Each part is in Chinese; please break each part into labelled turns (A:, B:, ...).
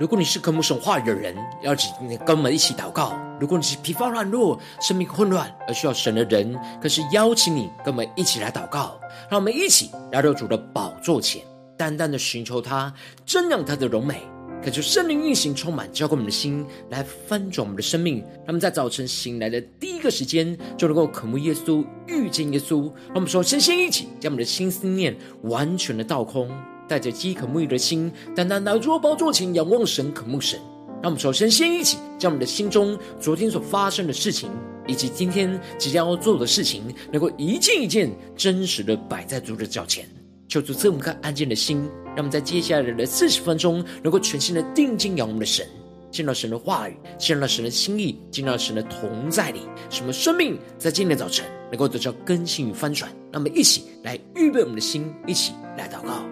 A: 如果你是渴慕神话语的人，邀请你跟我们一起祷告；如果你是疲乏软弱、生命混乱而需要神的人，更是邀请你跟我们一起来祷告。让我们一起来到主的宝座前，单单的寻求他，瞻仰他的荣美，恳求圣灵运行充满，浇灌我们的心，来翻转我们的生命。让我们在早晨醒来的第一个时间，就能够渴慕耶稣、遇见耶稣。让我们说，先先一起将我们的心思念完全的倒空。带着饥渴沐浴的心，单单来到宝座前，仰望神，渴慕神。让我们首先先一起将我们的心中昨天所发生的事情，以及今天即将要做的事情，能够一件一件真实的摆在主的脚前，求主赐我们颗安静的心，让我们在接下来的四十分钟，能够全心的定睛仰望我们的神，见到神的话语，见到神的心意，见到神的同在里，什么生命在今天早晨能够得到更新与翻转。让我们一起来预备我们的心，一起来祷告。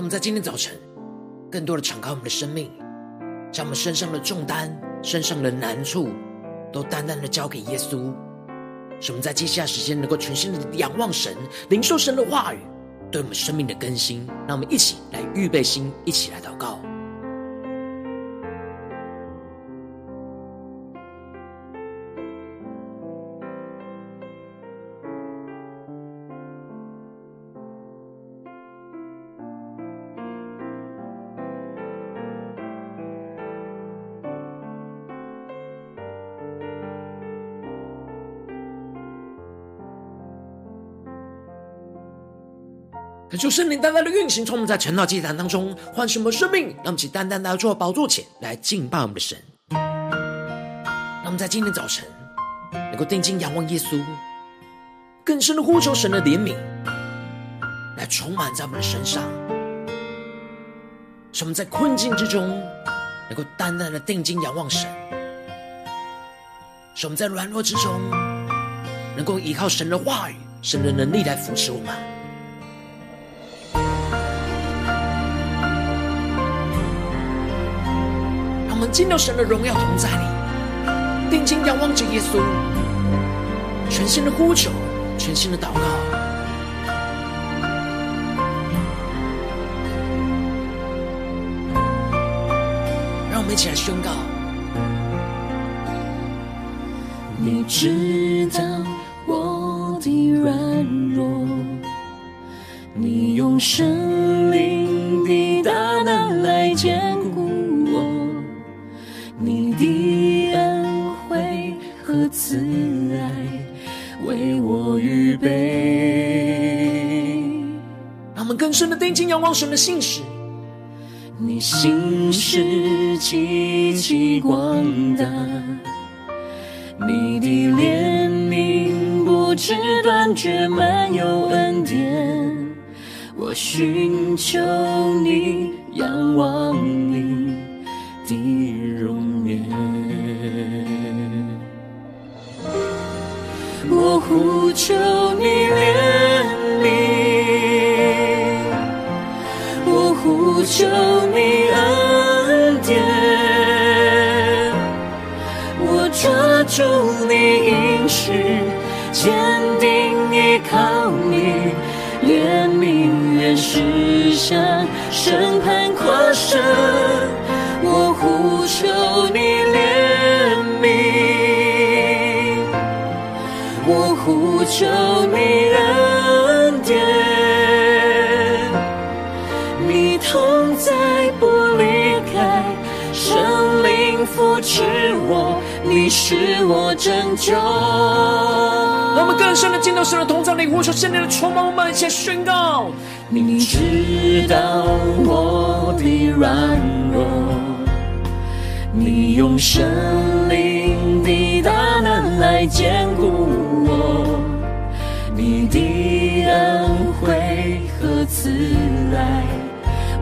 A: 让我们在今天早晨，更多的敞开我们的生命，将我们身上的重担、身上的难处，都淡淡的交给耶稣。使我们在接下来时间能够全心的仰望神，领受神的话语，对我们生命的更新。让我们一起来预备心，一起来祷告。求圣灵单单的运行，从我们在晨祷祭坛当中唤醒我们生命，让我们起单单的坐宝座前来敬拜我们的神。让我们在今天早晨能够定睛仰望耶稣，更深的呼求神的怜悯，来充满在我们的身上。使我们在困境之中能够单单的定睛仰望神，使我们在软弱之中能够依靠神的话语、神的能力来扶持我们。们进入神的荣耀同在里，定睛仰望着耶稣，全新的呼求，全新的祷告。让我们一起来宣告：
B: 你知道我的软弱，你用生
A: 定睛仰望神的信使。
B: 你心事极其广大，你的怜悯不知断绝，满有恩典。我寻求你，仰望求你恩典，我抓住你应许，坚定依靠你，怜悯愿实现，审判跨生，我呼求你怜悯。我呼求扶持我，你是我拯救。
A: 让我们更深的进到神的同在里，呼求圣灵的充满，我们一起宣告：
B: 你知道我的软弱，你用神灵的大能来坚固。你的恩惠和慈爱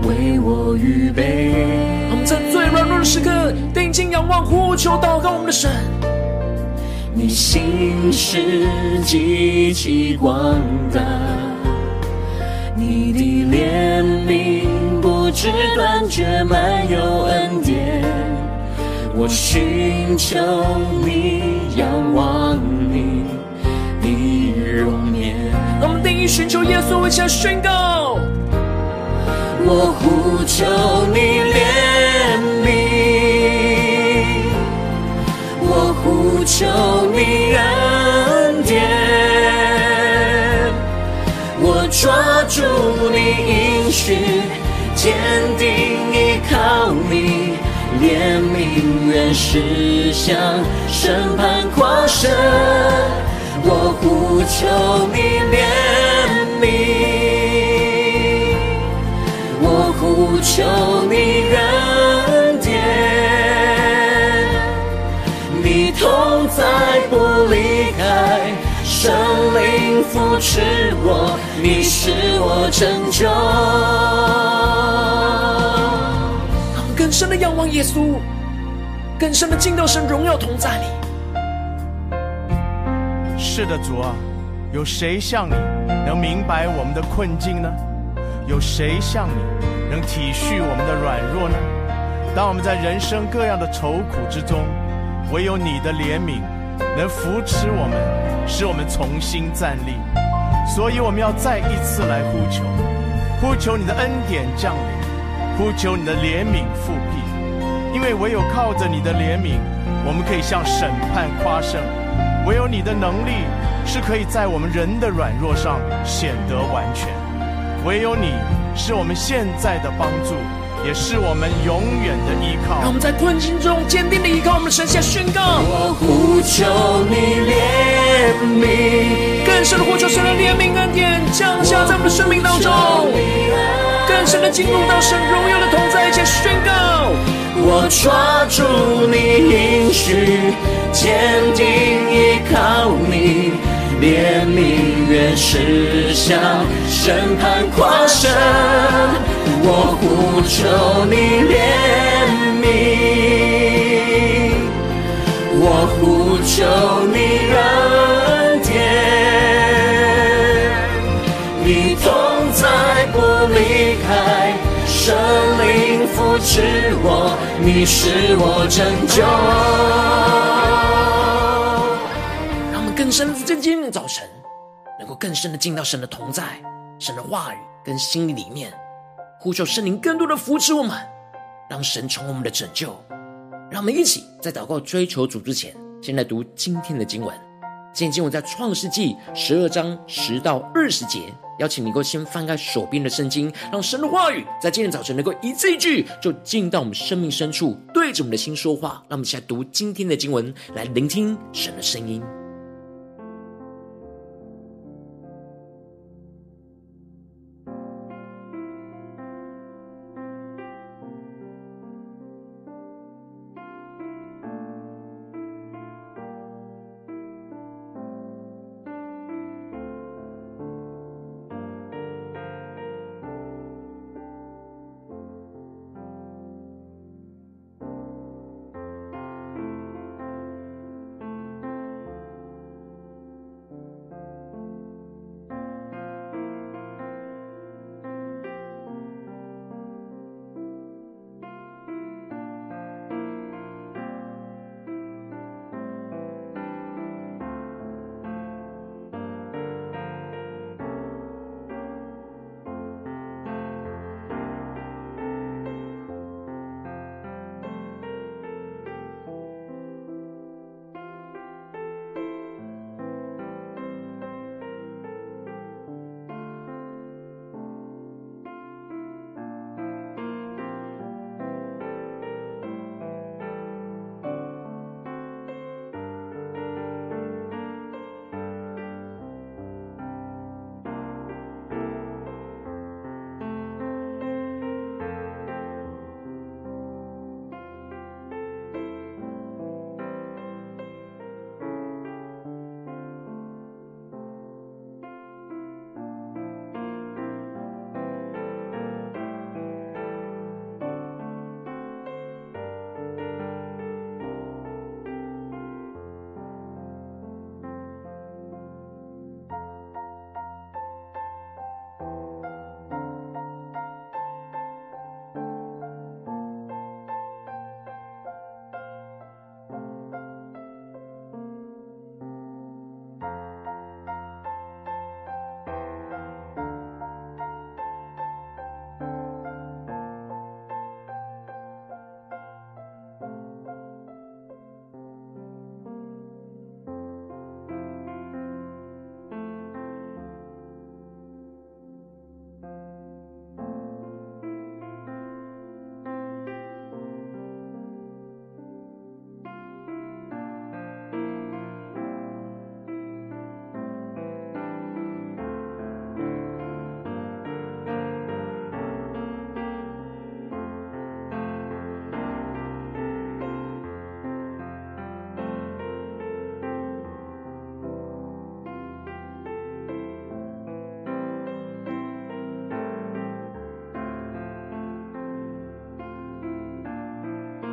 B: 为我
A: 预备。在最软弱的时刻，定睛仰望、呼求、祷告我们的神。
B: 你心事极其广大，你的怜悯不知断绝，满有恩典。我寻求你，仰望你的容颜。
A: 我们定义寻求耶稣，为下宣告。
B: 我呼求你求你恩典，我抓住你应许，坚定依靠你，怜悯原是向审判夸胜，我呼求你怜悯。我呼求扶持我，你是我拯救。
A: 更深的仰望耶稣，更深的进到神荣耀同在里。
C: 是的，主啊，有谁像你能明白我们的困境呢？有谁像你能体恤我们的软弱呢？当我们在人生各样的愁苦之中，唯有你的怜悯能扶持我们，使我们重新站立。所以我们要再一次来呼求，呼求你的恩典降临，呼求你的怜悯复辟。因为唯有靠着你的怜悯，我们可以向审判夸胜；唯有你的能力是可以在我们人的软弱上显得完全。唯有你是我们现在的帮助，也是我们永远的依靠。
A: 让我们在困境中坚定的依靠我们的神，下宣告：
B: 我呼求你怜悯，
A: 更深的呼求神的怜悯恩典降下在我们的生命当中，更深的进入到神荣耀的同在，一起宣告：
B: 我抓住你应许，坚定依靠你。怜悯原是向审判夸胜，我呼求你怜悯，我呼求你恩典，你同在不离开，圣灵扶持我，你是我拯救。
A: 让我们更深的在今天的早晨，能够更深的进到神的同在、神的话语跟心里里面，呼求圣灵更多的扶持我们，让神从我们的拯救。让我们一起在祷告追求主之前，先来读今天的经文。今天经文在创世纪十二章十到二十节。邀请你能够先翻开手边的圣经，让神的话语在今天早晨能够一字一句就进到我们生命深处，对着我们的心说话。让我们一起来读今天的经文，来聆听神的声音。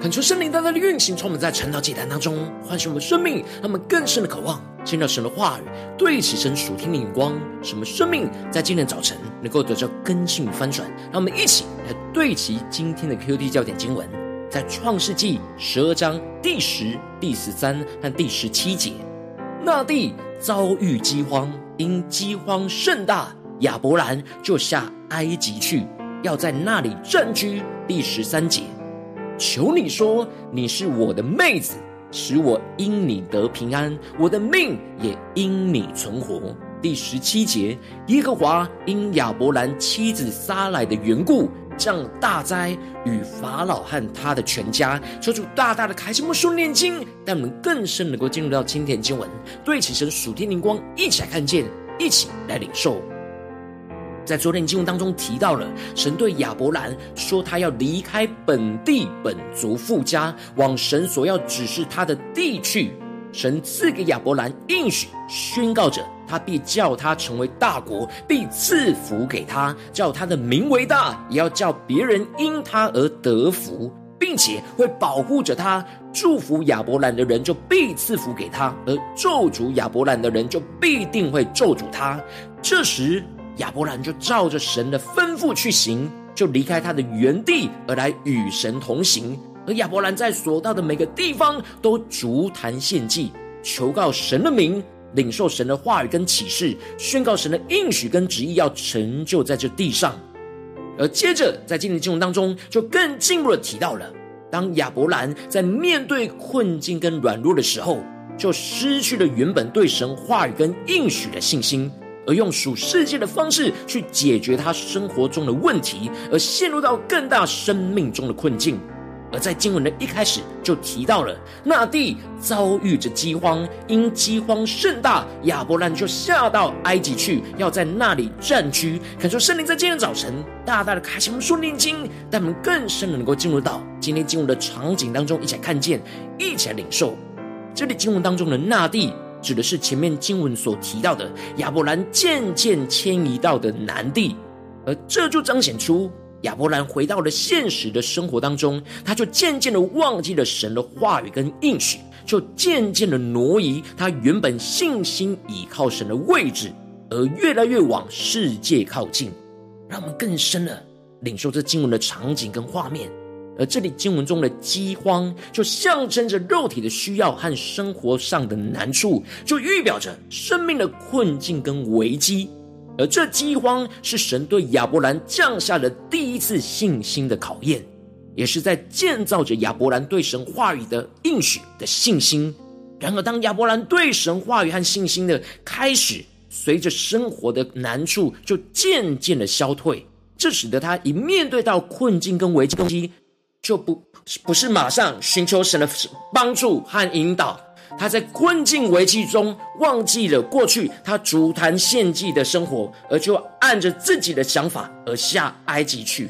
A: 恳求圣灵大大的运行，充满在晨祷祭坛当中，唤醒我们生命，让我们更深的渴望见到神的话语，对齐神属天的眼光，使我们生命在今天早晨能够得到更新与翻转。让我们一起来对齐今天的 QD 焦点经文，在创世纪十二章第十、第十三和第十七节。那地遭遇饥荒，因饥荒甚大，亚伯兰就下埃及去，要在那里暂居。第十三节。求你说你是我的妹子，使我因你得平安，我的命也因你存活。第十七节，耶和华因亚伯兰妻子撒莱的缘故，降大灾与法老和他的全家。求主大大的开启我们属灵眼睛，让我们更深能够进入到今天经文，对齐神属天灵光，一起来看见，一起来领受。在昨天经文当中提到了，神对亚伯兰说，他要离开本地本族父家，往神所要指示他的地去。神赐给亚伯兰应许，宣告着他必叫他成为大国，必赐福给他，叫他的名为大，也要叫别人因他而得福，并且会保护着他。祝福亚伯兰的人就必赐福给他，而咒诅亚伯兰的人就必定会咒诅他。这时。亚伯兰就照着神的吩咐去行，就离开他的原地而来与神同行。而亚伯兰在所到的每个地方都筑坛献祭，求告神的名，领受神的话语跟启示，宣告神的应许跟旨意要成就在这地上。而接着在今天的经文当中，就更进一步的提到了，当亚伯兰在面对困境跟软弱的时候，就失去了原本对神话语跟应许的信心。而用属世界的方式去解决他生活中的问题，而陷入到更大生命中的困境。而在经文的一开始就提到了，那地遭遇着饥荒，因饥荒甚大，亚伯兰就下到埃及去，要在那里暂居。恳求圣灵在今天早晨大大的开启我们属灵眼睛，让我们更深的能够进入到今天经文的场景当中，一起来看见，一起来领受。这里经文当中的那地。指的是前面经文所提到的亚伯兰渐渐迁移到的南地，而这就彰显出亚伯兰回到了现实的生活当中，他就渐渐的忘记了神的话语跟应许，就渐渐的挪移他原本信心倚靠神的位置，而越来越往世界靠近。让我们更深的领受这经文的场景跟画面。而这里经文中的饥荒，就象征着肉体的需要和生活上的难处，就预表着生命的困境跟危机。而这饥荒是神对亚伯兰降下的第一次信心的考验，也是在建造着亚伯兰对神话语的应许的信心。然而，当亚伯兰对神话语和信心的开始，随着生活的难处就渐渐的消退，这使得他一面对到困境跟危机。就不不是马上寻求神的帮助和引导，他在困境危机中忘记了过去他足坛献祭的生活，而就按着自己的想法而下埃及去。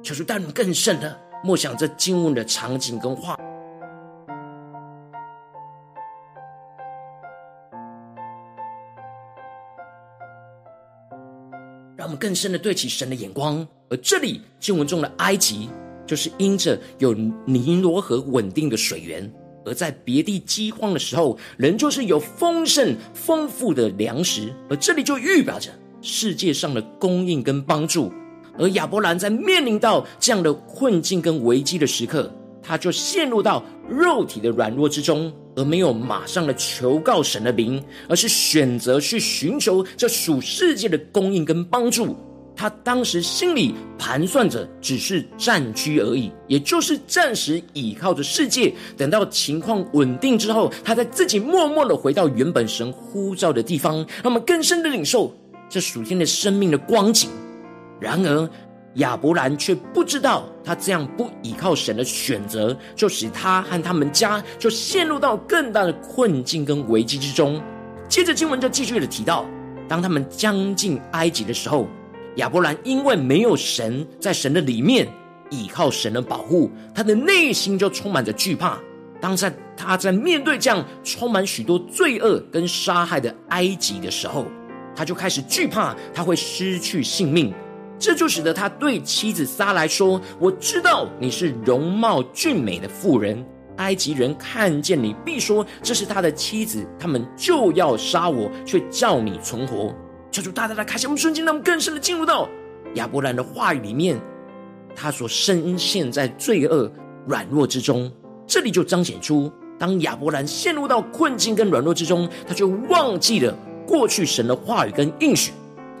A: 求主带领更深的默想这经文的场景跟话，让我们更深的对齐神的眼光。而这里经文中的埃及。就是因着有尼罗河稳定的水源，而在别地饥荒的时候，仍旧是有丰盛丰富的粮食，而这里就预表着世界上的供应跟帮助。而亚伯兰在面临到这样的困境跟危机的时刻，他就陷入到肉体的软弱之中，而没有马上的求告神的名，而是选择去寻求这属世界的供应跟帮助。他当时心里盘算着，只是暂居而已，也就是暂时倚靠着世界，等到情况稳定之后，他再自己默默的回到原本神呼召的地方，让我们更深的领受这属天的生命的光景。然而，亚伯兰却不知道，他这样不依靠神的选择，就使他和他们家就陷入到更大的困境跟危机之中。接着经文就继续的提到，当他们将近埃及的时候。亚伯兰因为没有神在神的里面，倚靠神的保护，他的内心就充满着惧怕。当在他在面对这样充满许多罪恶跟杀害的埃及的时候，他就开始惧怕他会失去性命，这就使得他对妻子撒莱说：“我知道你是容貌俊美的妇人。埃及人看见你，必说这是他的妻子，他们就要杀我，却叫你存活。”求主大大的开启我们瞬间，让我们更深的进入到亚伯兰的话语里面，他所深陷在罪恶软弱之中。这里就彰显出，当亚伯兰陷入到困境跟软弱之中，他就忘记了过去神的话语跟应许。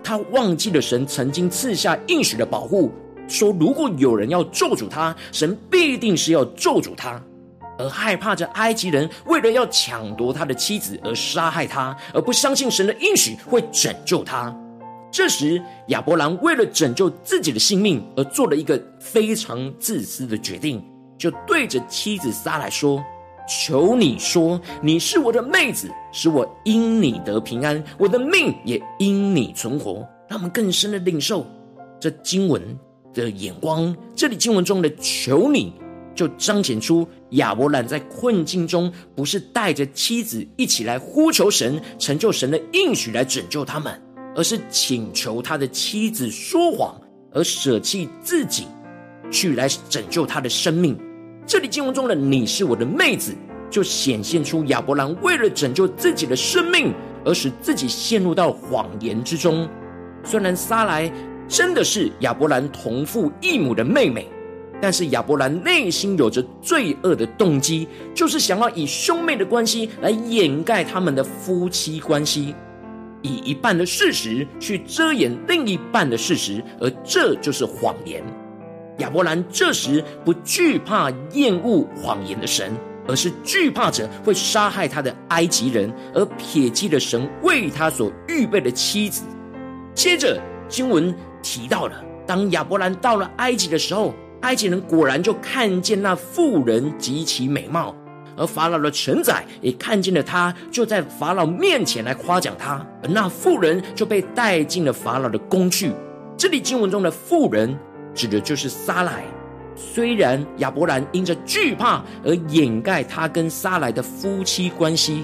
A: 他忘记了神曾经赐下应许的保护，说如果有人要咒诅他，神必定是要咒诅他，而害怕着埃及人为了要抢夺他的妻子而杀害他，而不相信神的应许会拯救他。这时亚伯兰为了拯救自己的性命，而做了一个非常自私的决定，就对着妻子撒来说。求你说，你是我的妹子，使我因你得平安，我的命也因你存活。让我们更深的领受这经文的眼光。这里经文中的“求你”，就彰显出亚伯兰在困境中，不是带着妻子一起来呼求神，成就神的应许来拯救他们，而是请求他的妻子说谎，而舍弃自己去来拯救他的生命。这里经文中的“你是我的妹子”，就显现出亚伯兰为了拯救自己的生命，而使自己陷入到谎言之中。虽然撒莱真的是亚伯兰同父异母的妹妹，但是亚伯兰内心有着罪恶的动机，就是想要以兄妹的关系来掩盖他们的夫妻关系，以一半的事实去遮掩另一半的事实，而这就是谎言。亚伯兰这时不惧怕厌恶谎言的神，而是惧怕着会杀害他的埃及人，而撇弃了神为他所预备的妻子。接着经文提到了，当亚伯兰到了埃及的时候，埃及人果然就看见那妇人极其美貌，而法老的臣宰也看见了他，就在法老面前来夸奖他，而那妇人就被带进了法老的宫去。这里经文中的妇人。指的就是撒莱。虽然亚伯兰因着惧怕而掩盖他跟撒莱的夫妻关系，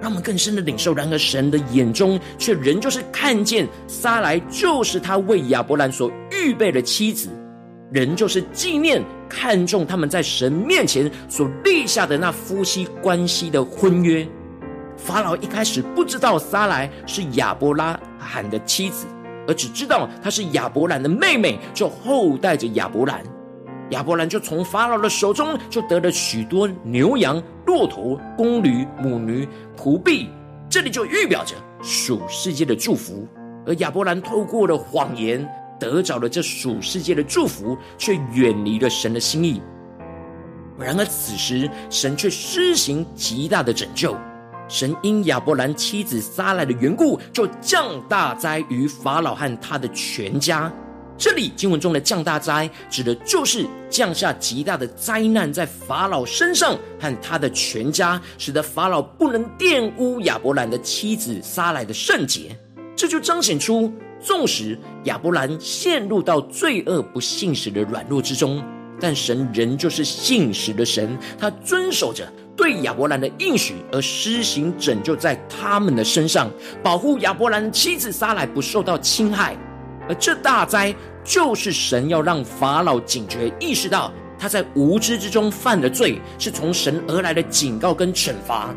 A: 让我们更深的领受。然而神的眼中却仍旧是看见撒莱就是他为亚伯兰所预备的妻子，人就是纪念看重他们在神面前所立下的那夫妻关系的婚约。法老一开始不知道撒莱是亚伯拉罕的妻子。而只知道她是亚伯兰的妹妹，就后代着亚伯兰。亚伯兰就从法老的手中就得了许多牛羊、骆驼、公驴、母驴、仆婢，这里就预表着属世界的祝福。而亚伯兰透过了谎言得着了这属世界的祝福，却远离了神的心意。然而此时，神却施行极大的拯救。神因亚伯兰妻子撒来的缘故，就降大灾于法老和他的全家。这里经文中的降大灾，指的就是降下极大的灾难在法老身上和他的全家，使得法老不能玷污亚伯兰的妻子撒来的圣洁。这就彰显出，纵使亚伯兰陷入到罪恶不信实的软弱之中，但神仍旧是信实的神，他遵守着。对亚伯兰的应许而施行拯救在他们的身上，保护亚伯兰妻子撒莱不受到侵害。而这大灾就是神要让法老警觉，意识到他在无知之中犯的罪，是从神而来的警告跟惩罚。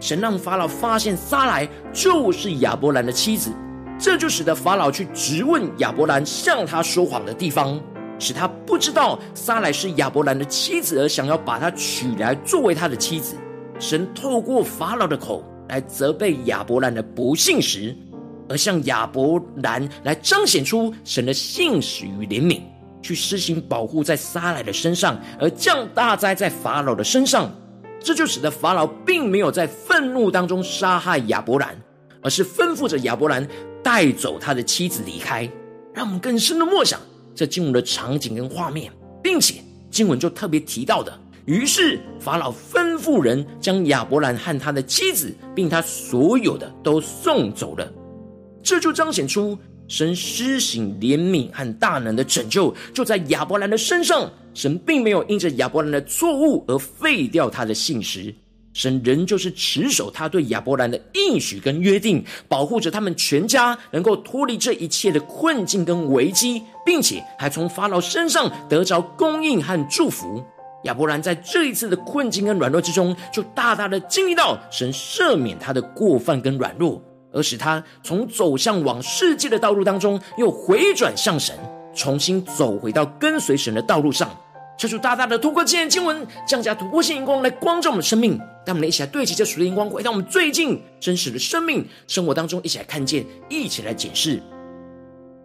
A: 神让法老发现撒莱就是亚伯兰的妻子，这就使得法老去质问亚伯兰向他说谎的地方。使他不知道撒莱是亚伯兰的妻子，而想要把她娶来作为他的妻子。神透过法老的口来责备亚伯兰的不信时，而向亚伯兰来彰显出神的信实与怜悯，去施行保护在撒莱的身上，而降大灾在法老的身上。这就使得法老并没有在愤怒当中杀害亚伯兰，而是吩咐着亚伯兰带走他的妻子离开。让我们更深的默想。这经文的场景跟画面，并且经文就特别提到的，于是法老吩咐人将亚伯兰和他的妻子，并他所有的都送走了。这就彰显出神施行怜悯和大能的拯救，就在亚伯兰的身上。神并没有因着亚伯兰的错误而废掉他的信实，神仍旧是持守他对亚伯兰的应许跟约定，保护着他们全家能够脱离这一切的困境跟危机，并且还从法老身上得着供应和祝福。亚伯兰在这一次的困境跟软弱之中，就大大的经历到神赦免他的过犯跟软弱，而使他从走向往世界的道路当中，又回转向神，重新走回到跟随神的道路上。求主大大的透过今天经文，降下突破性荧光来光照我们的生命，让我们一起来对齐这属灵的光，回到我们最近真实的生命生活当中，一起来看见，一起来检视。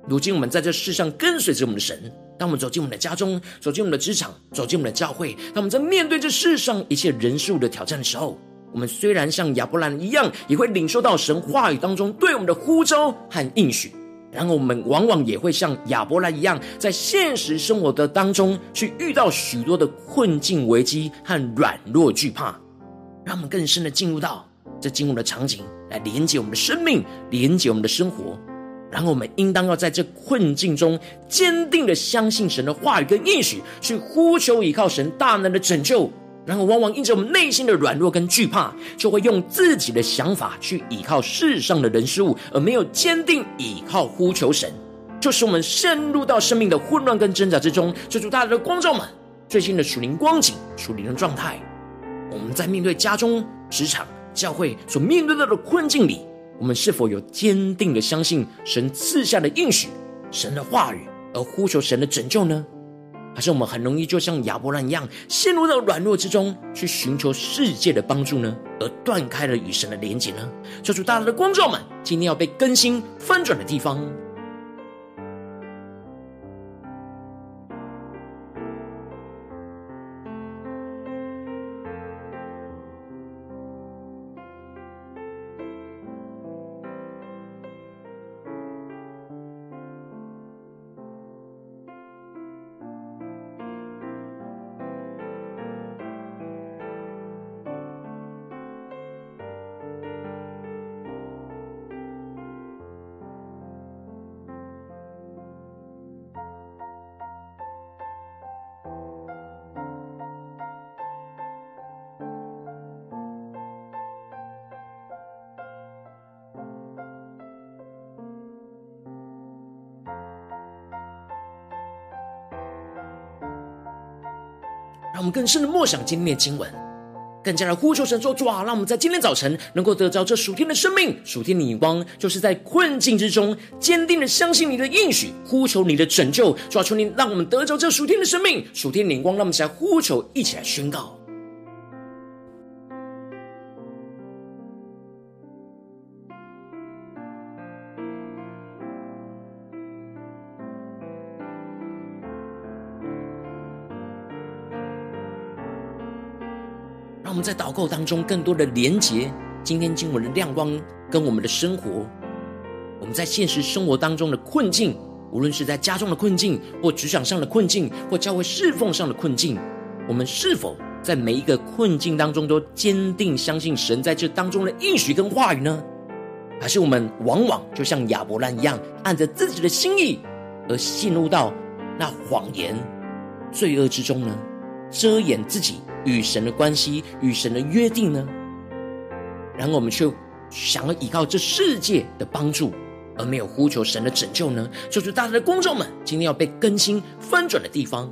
A: 如今我们在这世上跟随着我们的神，当我们走进我们的家中，走进我们的职场，走进我们的教会，当我们在面对这世上一切人事物的挑战的时候，我们虽然像亚伯兰一样，也会领受到神话语当中对我们的呼召和应许。然后我们往往也会像亚伯兰一样，在现实生活的当中去遇到许多的困境、危机和软弱、惧怕，让我们更深的进入到这进入的场景，来连接我们的生命，连接我们的生活。然后我们应当要在这困境中，坚定的相信神的话语跟应许，去呼求依靠神大能的拯救。然后，往往因着我们内心的软弱跟惧怕，就会用自己的想法去依靠世上的人事物，而没有坚定依靠呼求神，就使我们陷入到生命的混乱跟挣扎之中。求主大大的光照们最新的属灵光景、属灵的状态。我们在面对家中、职场、教会所面对到的困境里，我们是否有坚定的相信神赐下的应许、神的话语，而呼求神的拯救呢？还是我们很容易就像亚伯兰一样，陷入到软弱之中，去寻求世界的帮助呢？而断开了与神的连结呢？求主大大的光照们，今天要被更新翻转的地方。更深的默想今天的经文，更加的呼求神说：“主啊，让我们在今天早晨能够得着这属天的生命、属天的眼光，就是在困境之中坚定的相信你的应许，呼求你的拯救。主啊，求你让我们得着这属天的生命、属天的眼光，让我们一起来呼求，一起来宣告。”在祷告当中更多的连结今天经文的亮光跟我们的生活。我们在现实生活当中的困境，无论是在家中的困境，或职场上的困境，或教会侍奉上的困境，我们是否在每一个困境当中都坚定相信神在这当中的应许跟话语呢？还是我们往往就像亚伯兰一样，按着自己的心意而陷入到那谎言、罪恶之中呢？遮掩自己。与神的关系，与神的约定呢？然后我们却想要依靠这世界的帮助，而没有呼求神的拯救呢？就是大家的观众们，今天要被更新翻转的地方。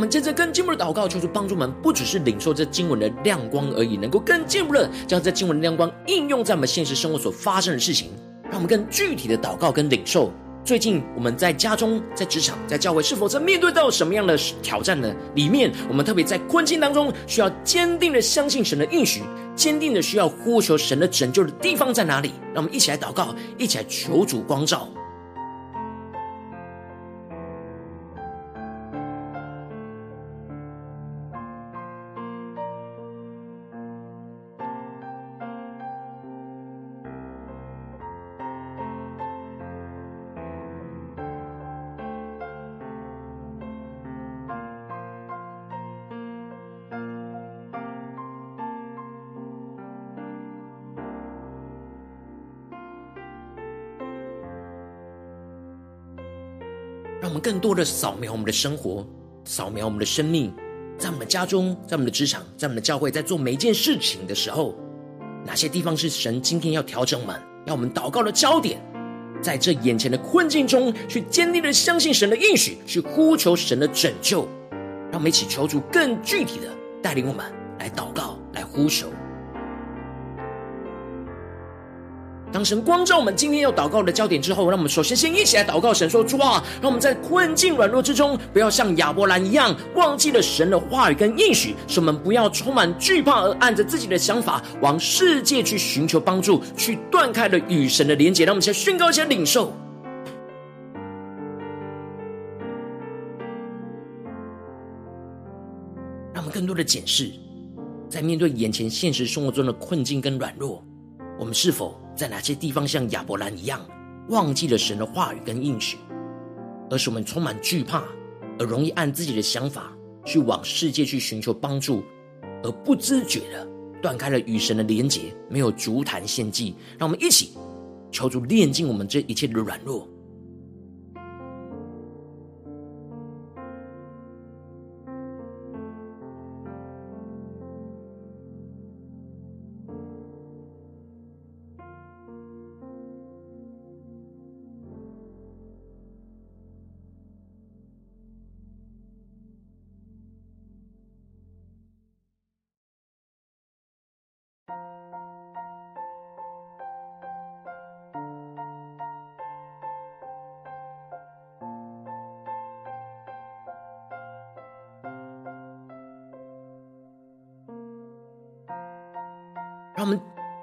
A: 我们接着更进一步的祷告，求主帮助我们，不只是领受这经文的亮光而已，能够更进一步的将这经文的亮光应用在我们现实生活所发生的事情。让我们更具体的祷告跟领受。最近我们在家中、在职场、在教会，是否在面对到什么样的挑战呢？里面我们特别在困境当中，需要坚定的相信神的应许，坚定的需要呼求神的拯救的地方在哪里？让我们一起来祷告，一起来求主光照。更多的扫描我们的生活，扫描我们的生命，在我们的家中，在我们的职场，在我们的教会，在做每一件事情的时候，哪些地方是神今天要调整我们，要我们祷告的焦点？在这眼前的困境中，去坚定的相信神的应许，去呼求神的拯救。让我们一起求主更具体的带领我们来祷告，来呼求。当神光照我们今天要祷告的焦点之后，让我们首先先一起来祷告神说：主啊，让我们在困境软弱之中，不要像亚伯兰一样忘记了神的话语跟应许，使我们不要充满惧怕而按着自己的想法往世界去寻求帮助，去断开了与神的连结。让我们先宣告一下领受，让我们更多的检视，在面对眼前现实生活中的困境跟软弱，我们是否在哪些地方像亚伯兰一样，忘记了神的话语跟应许，而是我们充满惧怕，而容易按自己的想法去往世界去寻求帮助，而不自觉的断开了与神的连结，没有足坛献祭。让我们一起求主炼净我们这一切的软弱。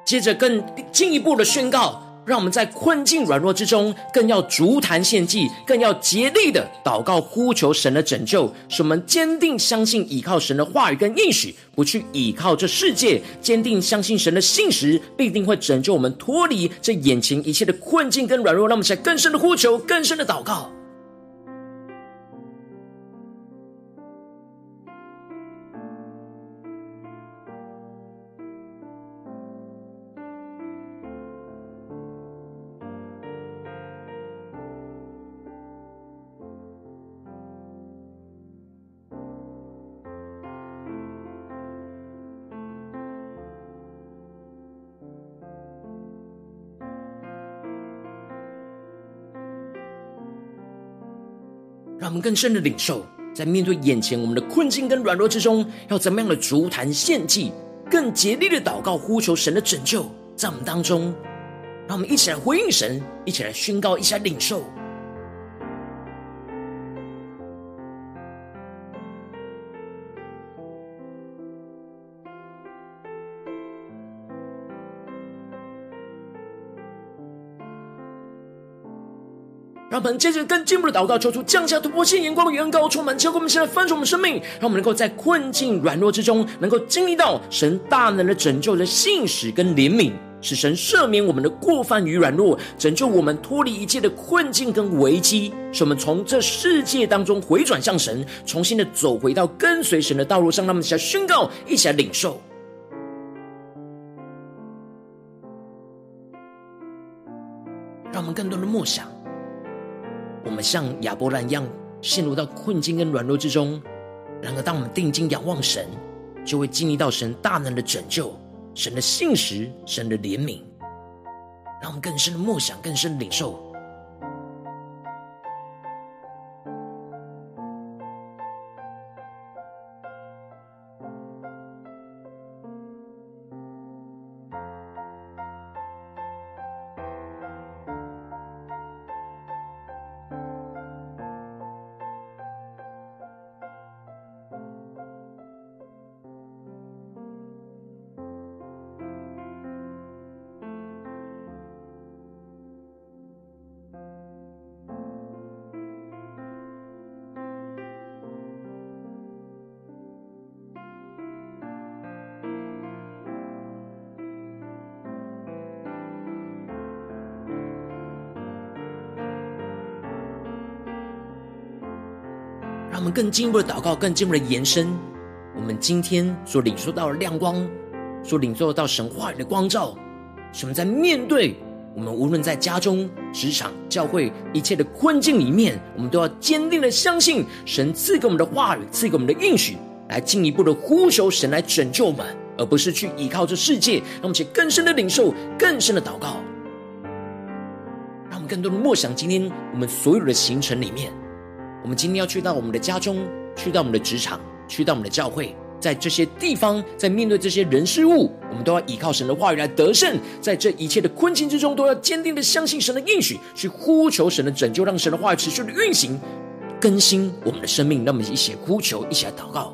A: 接着更进一步的宣告，让我们在困境软弱之中，更要筑坛献祭，更要竭力的祷告呼求神的拯救，使我们坚定相信倚靠神的话语跟应许，不去倚靠这世界，坚定相信神的信实必定会拯救我们脱离这眼前一切的困境跟软弱。让我们在更深的呼求，更深的祷告。更深的领受，在面对眼前我们的困境跟软弱之中，要怎么样的足坛献祭，更竭力的祷告呼求神的拯救，在我们当中，让我们一起来回应神，一起来宣告，一起来领受。我们接着更进一步的祷告，求主降下突破性眼光的远高，充满教灌我们现在翻转我们生命，让我们能够在困境软弱之中，能够经历到神大能的拯救的信实跟怜悯，使神赦免我们的过犯与软弱，拯救我们脱离一切的困境跟危机，使我们从这世界当中回转向神，重新的走回到跟随神的道路上。让我们一起来宣告，一起来领受，让我们更多的默想。我们像亚伯兰一样陷入到困境跟软弱之中，然而当我们定睛仰望神，就会经历到神大能的拯救、神的信实、神的怜悯，让我们更深的默想、更深的领受。让我们更进一步的祷告，更进一步的延伸。我们今天所领受到的亮光，所领受到神话语的光照，使我们在面对我们无论在家中、职场、教会一切的困境里面，我们都要坚定的相信神赐给我们的话语，赐给我们的应许，来进一步的呼求神来拯救我们，而不是去依靠这世界。让我们去更深的领受，更深的祷告，让我们更多的默想今天我们所有的行程里面，我们今天要去到我们的家中，去到我们的职场，去到我们的教会。在这些地方，在面对这些人事物，我们都要依靠神的话语来得胜。在这一切的困境之中，都要坚定的相信神的应许，去呼求神的拯救，让神的话语持续的运行，更新我们的生命。那么一起呼求，一起来祷告。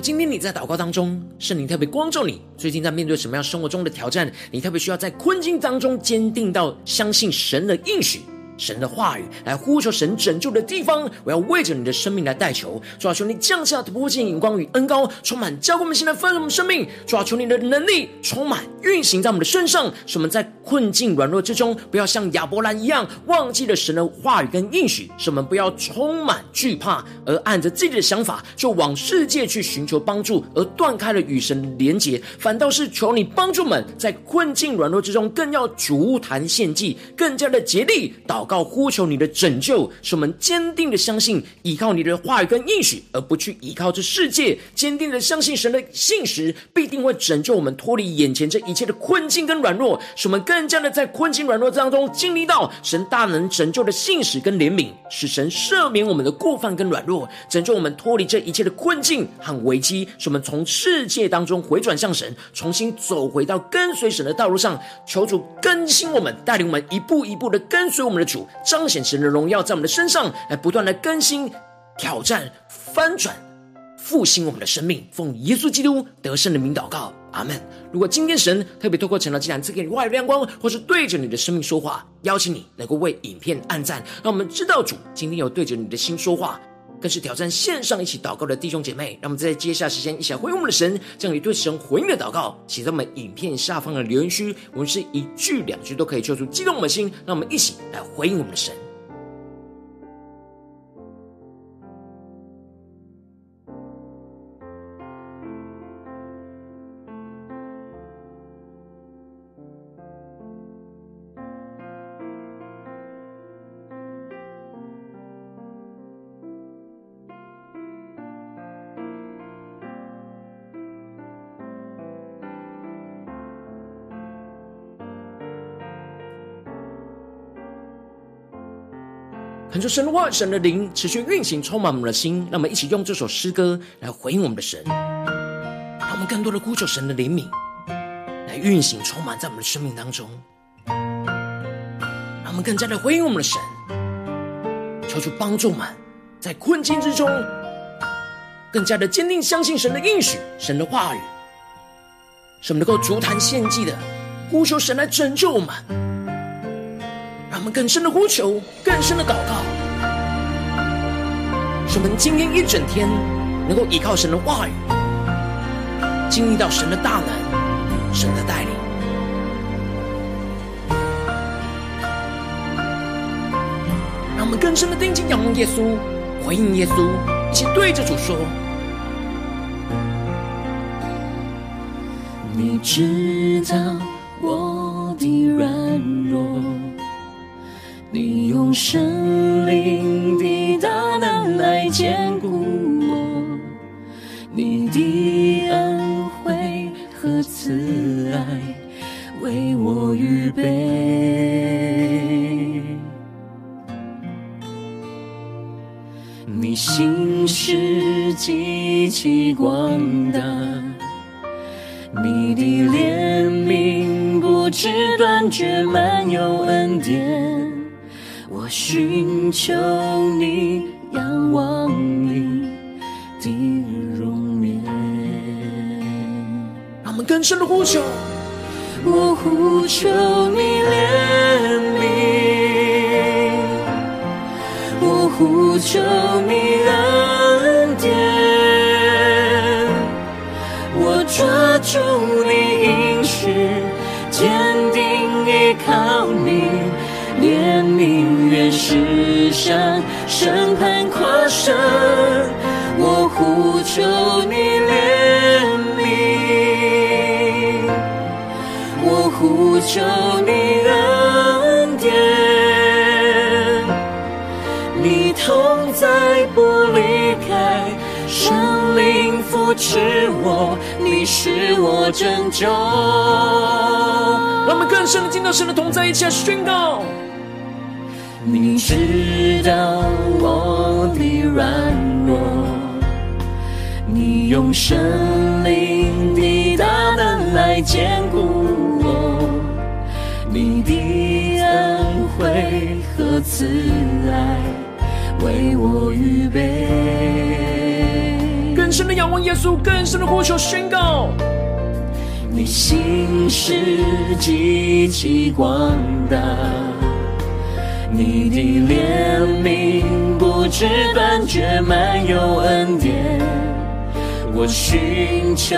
A: 今天你在祷告当中，圣灵特别光照你，最近在面对什么样生活中的挑战？你特别需要在困境当中坚定到相信神的应许。神的话语来呼求神拯救的地方，我要为着你的生命来代求。主啊，求你降下突破性眼光与恩膏，充满浇灌我们现在丰盛我们生命。主啊，求你的能力充满运行在我们的身上，使我们在困境软弱之中，不要像亚伯兰一样忘记了神的话语跟应许，使我们不要充满惧怕，而按着自己的想法就往世界去寻求帮助，而断开了与神连结。反倒是求你帮助我们在困境软弱之中，更要足坛献祭，更加的竭力祷。告呼求你的拯救，使我们坚定的相信，依靠你的话语跟应许，而不去依靠这世界。坚定的相信神的信实必定会拯救我们脱离眼前这一切的困境跟软弱，使我们更加的在困境软弱当中经历到神大能拯救的信实跟怜悯，使神赦免我们的过犯跟软弱，拯救我们脱离这一切的困境和危机，使我们从世界当中回转向神，重新走回到跟随神的道路上。求主更新我们，带领我们一步一步的跟随我们的主。彰显神的荣耀在我们的身上，来不断的更新、挑战、翻转、复兴我们的生命。奉耶稣基督得胜的名祷告，阿门。如果今天神特别透过晨祷祭坛赐给你外亮光，或是对着你的生命说话，邀请你能够为影片按赞，让我们知道主今天有对着你的心说话。更是挑战线上一起祷告的弟兄姐妹，让我们在接下时间一起来回应我们的神，将你对神回应的祷告写在我们影片下方的留言区，我们是一句两句都可以说出激动我们的心，让我们一起来回应我们的神。恳求神的话，神的灵持续运行，充满我们的心。让我们一起用这首诗歌来回应我们的神，让我们更多的呼求神的怜悯，来运行，充满在我们的生命当中。让我们更加的回应我们的神，求主帮助我们，在困境之中，更加的坚定相信神的应许、神的话语，使我们能够足坛献祭的呼求神来拯救我们，让我们更深的呼求、更深的祷告，使我们今天一整天能够依靠神的话语，经历到神的大能、神的带领。让我们更深的定睛仰望耶稣，回应耶稣，一起对着主说。
B: 你知道我的软弱，你用圣灵的大坚固我，你的恩惠和慈爱为我预备，你心是极其广大。你的怜悯不知断绝，满有恩典。我寻求你，望你的容颜。
A: 让我们更深的呼求，
B: 我呼求你怜悯，我呼求你恩典。我抓住你应许，坚定依靠你，怜悯愿实现，审判跨生。我呼求你怜悯，我呼求你恩典，你同在不离开，圣灵扶持我。你是我拯救，
A: 让我们更深的进到神的同在，一起来宣告。
B: 知道我的软弱，你用神灵的大能来坚固我，你的恩惠和慈爱为我预备。
A: 更深的仰望耶稣，更深的呼求宣告。
B: 你心是极其广大，你的怜悯不知断绝，满有恩典。我寻求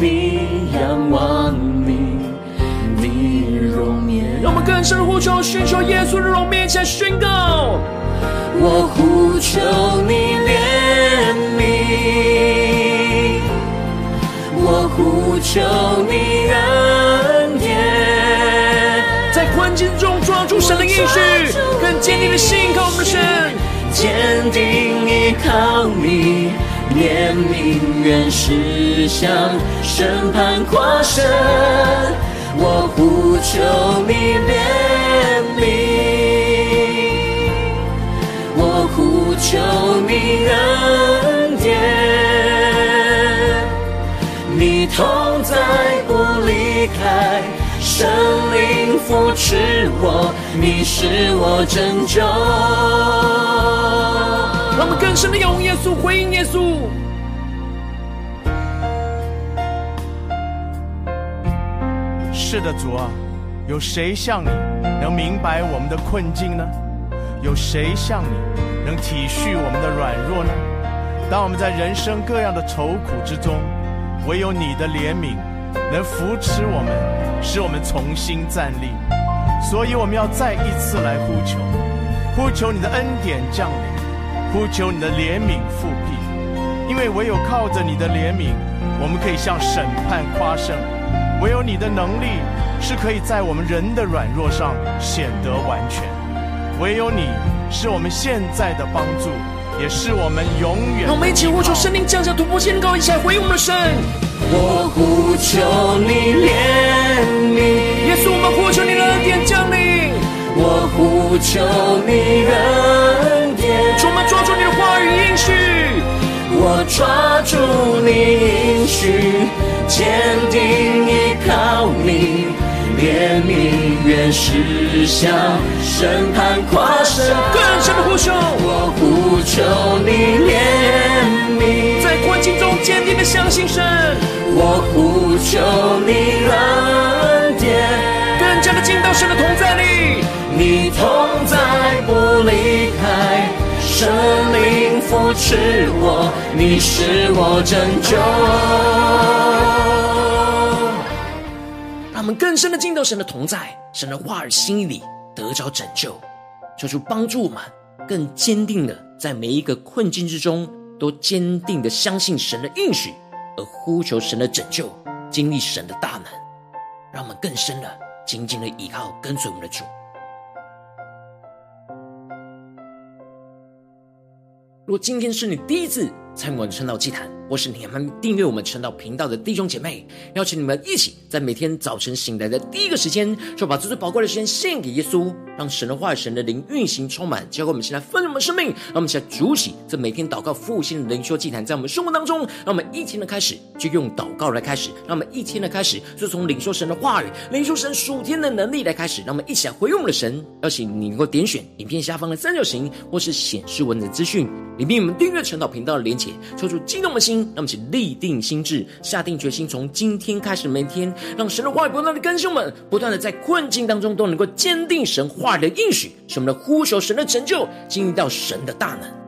B: 你，仰望你，你容颜。
A: 让我们更深呼求，寻求耶稣的容面前宣告。
B: 我呼求你怜悯，我呼求你恩典，
A: 在困境中抓住神的应许，坚定的心靠我们的神，
B: 坚定依靠你，怜悯愿实现，审判跨身，我呼求你怜悯。我呼求你恩典，你同在不离开，圣灵扶持我，你是我拯救。
A: 让我们更深的仰望耶稣，回应耶稣。
C: 是的，主啊，有谁像你能明白我们的困境呢？有谁像你能体恤我们的软弱呢？当我们在人生各样的愁苦之中，唯有你的怜悯能扶持我们，使我们重新站立。所以我们要再一次来呼求，呼求你的恩典降临，呼求你的怜悯复辟。因为唯有靠着你的怜悯，我们可以向审判夸胜；唯有你的能力是可以在我们人的软弱上显得完全。唯有你是我们现在的帮助，也是我们永远。
A: 让我们一起呼求圣灵降下突破限高，一起来回应我们的神。
B: 我呼求你怜悯，
A: 耶稣，我们呼求你的恩典降临。
B: 我呼求你的恩典，
A: 充满抓住你的话语应许。
B: 我抓住你应许，坚定依靠你。怜悯愿实现，审判跨生，
A: 更深的呼求。
B: 我呼求你怜悯。
A: 在困境中坚定的相信神，
B: 我呼求你恩
A: 神的同在里。
B: 你同在不离开，神灵扶持我，你是我拯救。
A: 让我们更深的进到神的同在，神的话语心里得着拯救，求主帮助我们更坚定的在每一个困境之中，都坚定的相信神的应许，而呼求神的拯救，经历神的大能，让我们更深的紧紧的依靠跟随我们的主。若今天是你第一次参观圣道祭坛，或是你们订阅我们晨祷频道的弟兄姐妹，邀请你们一起在每天早晨醒来的第一个时间，就把这最宝贵的时间献给耶稣，让神的话语、神的灵运行充满，交给我们现在丰盛的生命。让我们现在主起这每天祷告复兴的灵修祭坛，在我们生活当中，让我们一天的开始就用祷告来开始，让我们一天的开始就从领受神的话语、领受神属天的能力来开始。让我们一起来回应我们的神。邀请你能够点选影片下方的三角形，或是显示文字资讯。里面我们订阅晨祷频道的连结，抽出激动的心，让我们一起立定心智，下定决心，从今天开始每天，让神的话语不断的更新我们，不断的在困境当中都能够坚定神话语的应许，使我们的呼求神的成就，经历到神的大能。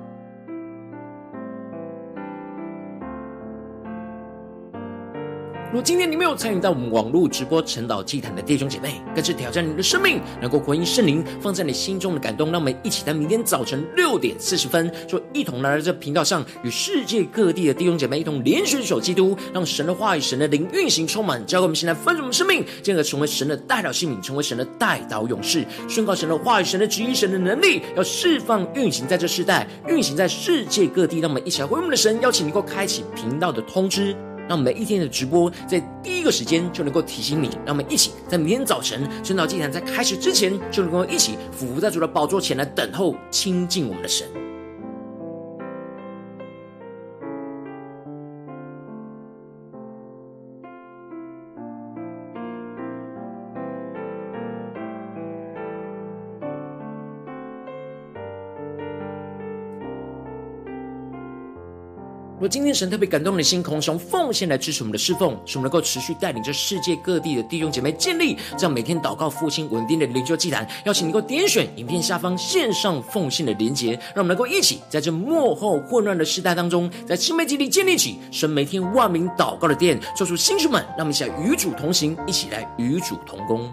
A: 如今天你没有参与到我们网络直播晨祷祭坛的弟兄姐妹，更是挑战你的生命，能够回应圣灵放在你心中的感动。让我们一起在明天早晨六点四十分，就一同来到这频道上，与世界各地的弟兄姐妹一同连续守基督，让神的话语、神的灵运行充满，教给我们现在分盛的生命，进而成为神的代表性命，成为神的代祷勇士，宣告神的话语、神的旨意、神的能力，要释放运行在这世代，运行在世界各地。让我们一起来回应我们的神，邀请你能够开启频道的通知。让每一天的直播在第一个时间就能够提醒你，让我们一起在明天早晨圣道祭坛在开始之前，就能够一起俯伏在主的宝座前来等候亲近我们的神。如果今天神特别感动你的心，渴望用奉献来支持我们的侍奉，使我们能够持续带领着世界各地的弟兄姐妹建立这样每天祷告复兴稳定的灵修祭坛。邀请你能够点选影片下方线上奉献的连结，让我们能够一起在这幕后混乱的时代当中，在新媒体里建立起神每天万名祷告的殿，做出新兄们，让我们一起来与主同行，一起来与主同工。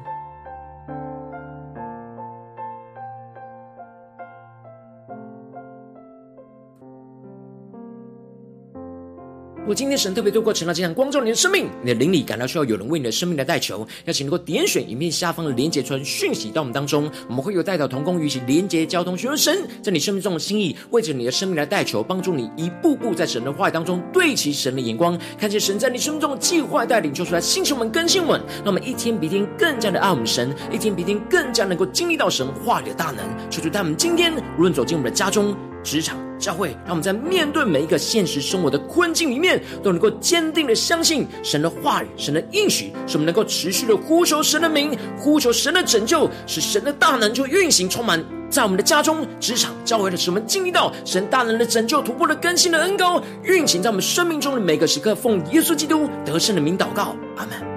A: 如果今天神特别透过晨祷祭坛光照你的生命，你的灵里感到需要有人为你的生命来代求，邀请能够点选影片下方的连结传讯息到我们当中，我们会有代祷同工与其连结交通，寻求神在你生命中的心意，为着你的生命来代求，帮助你一步步在神的话语当中对齐神的眼光，看见神在你生命中的计划带领，就出来兴起我们更新我们，让我们一天比一天更加的爱我们神，一天比一天更加能够经历到神话语的大能。求主带我们今天无论走进我们的家中、职场、教会，让我们在面对每一个现实生活的困境里面，都能够坚定的相信神的话语、神的应许，使我们能够持续的呼求神的名，呼求神的拯救，使神的大能就运行充满在我们的家中、职场、教会的，使我们经历到神大能的拯救、突破的更新的恩膏，运行在我们生命中的每个时刻。奉耶稣基督得胜的名祷告，阿门。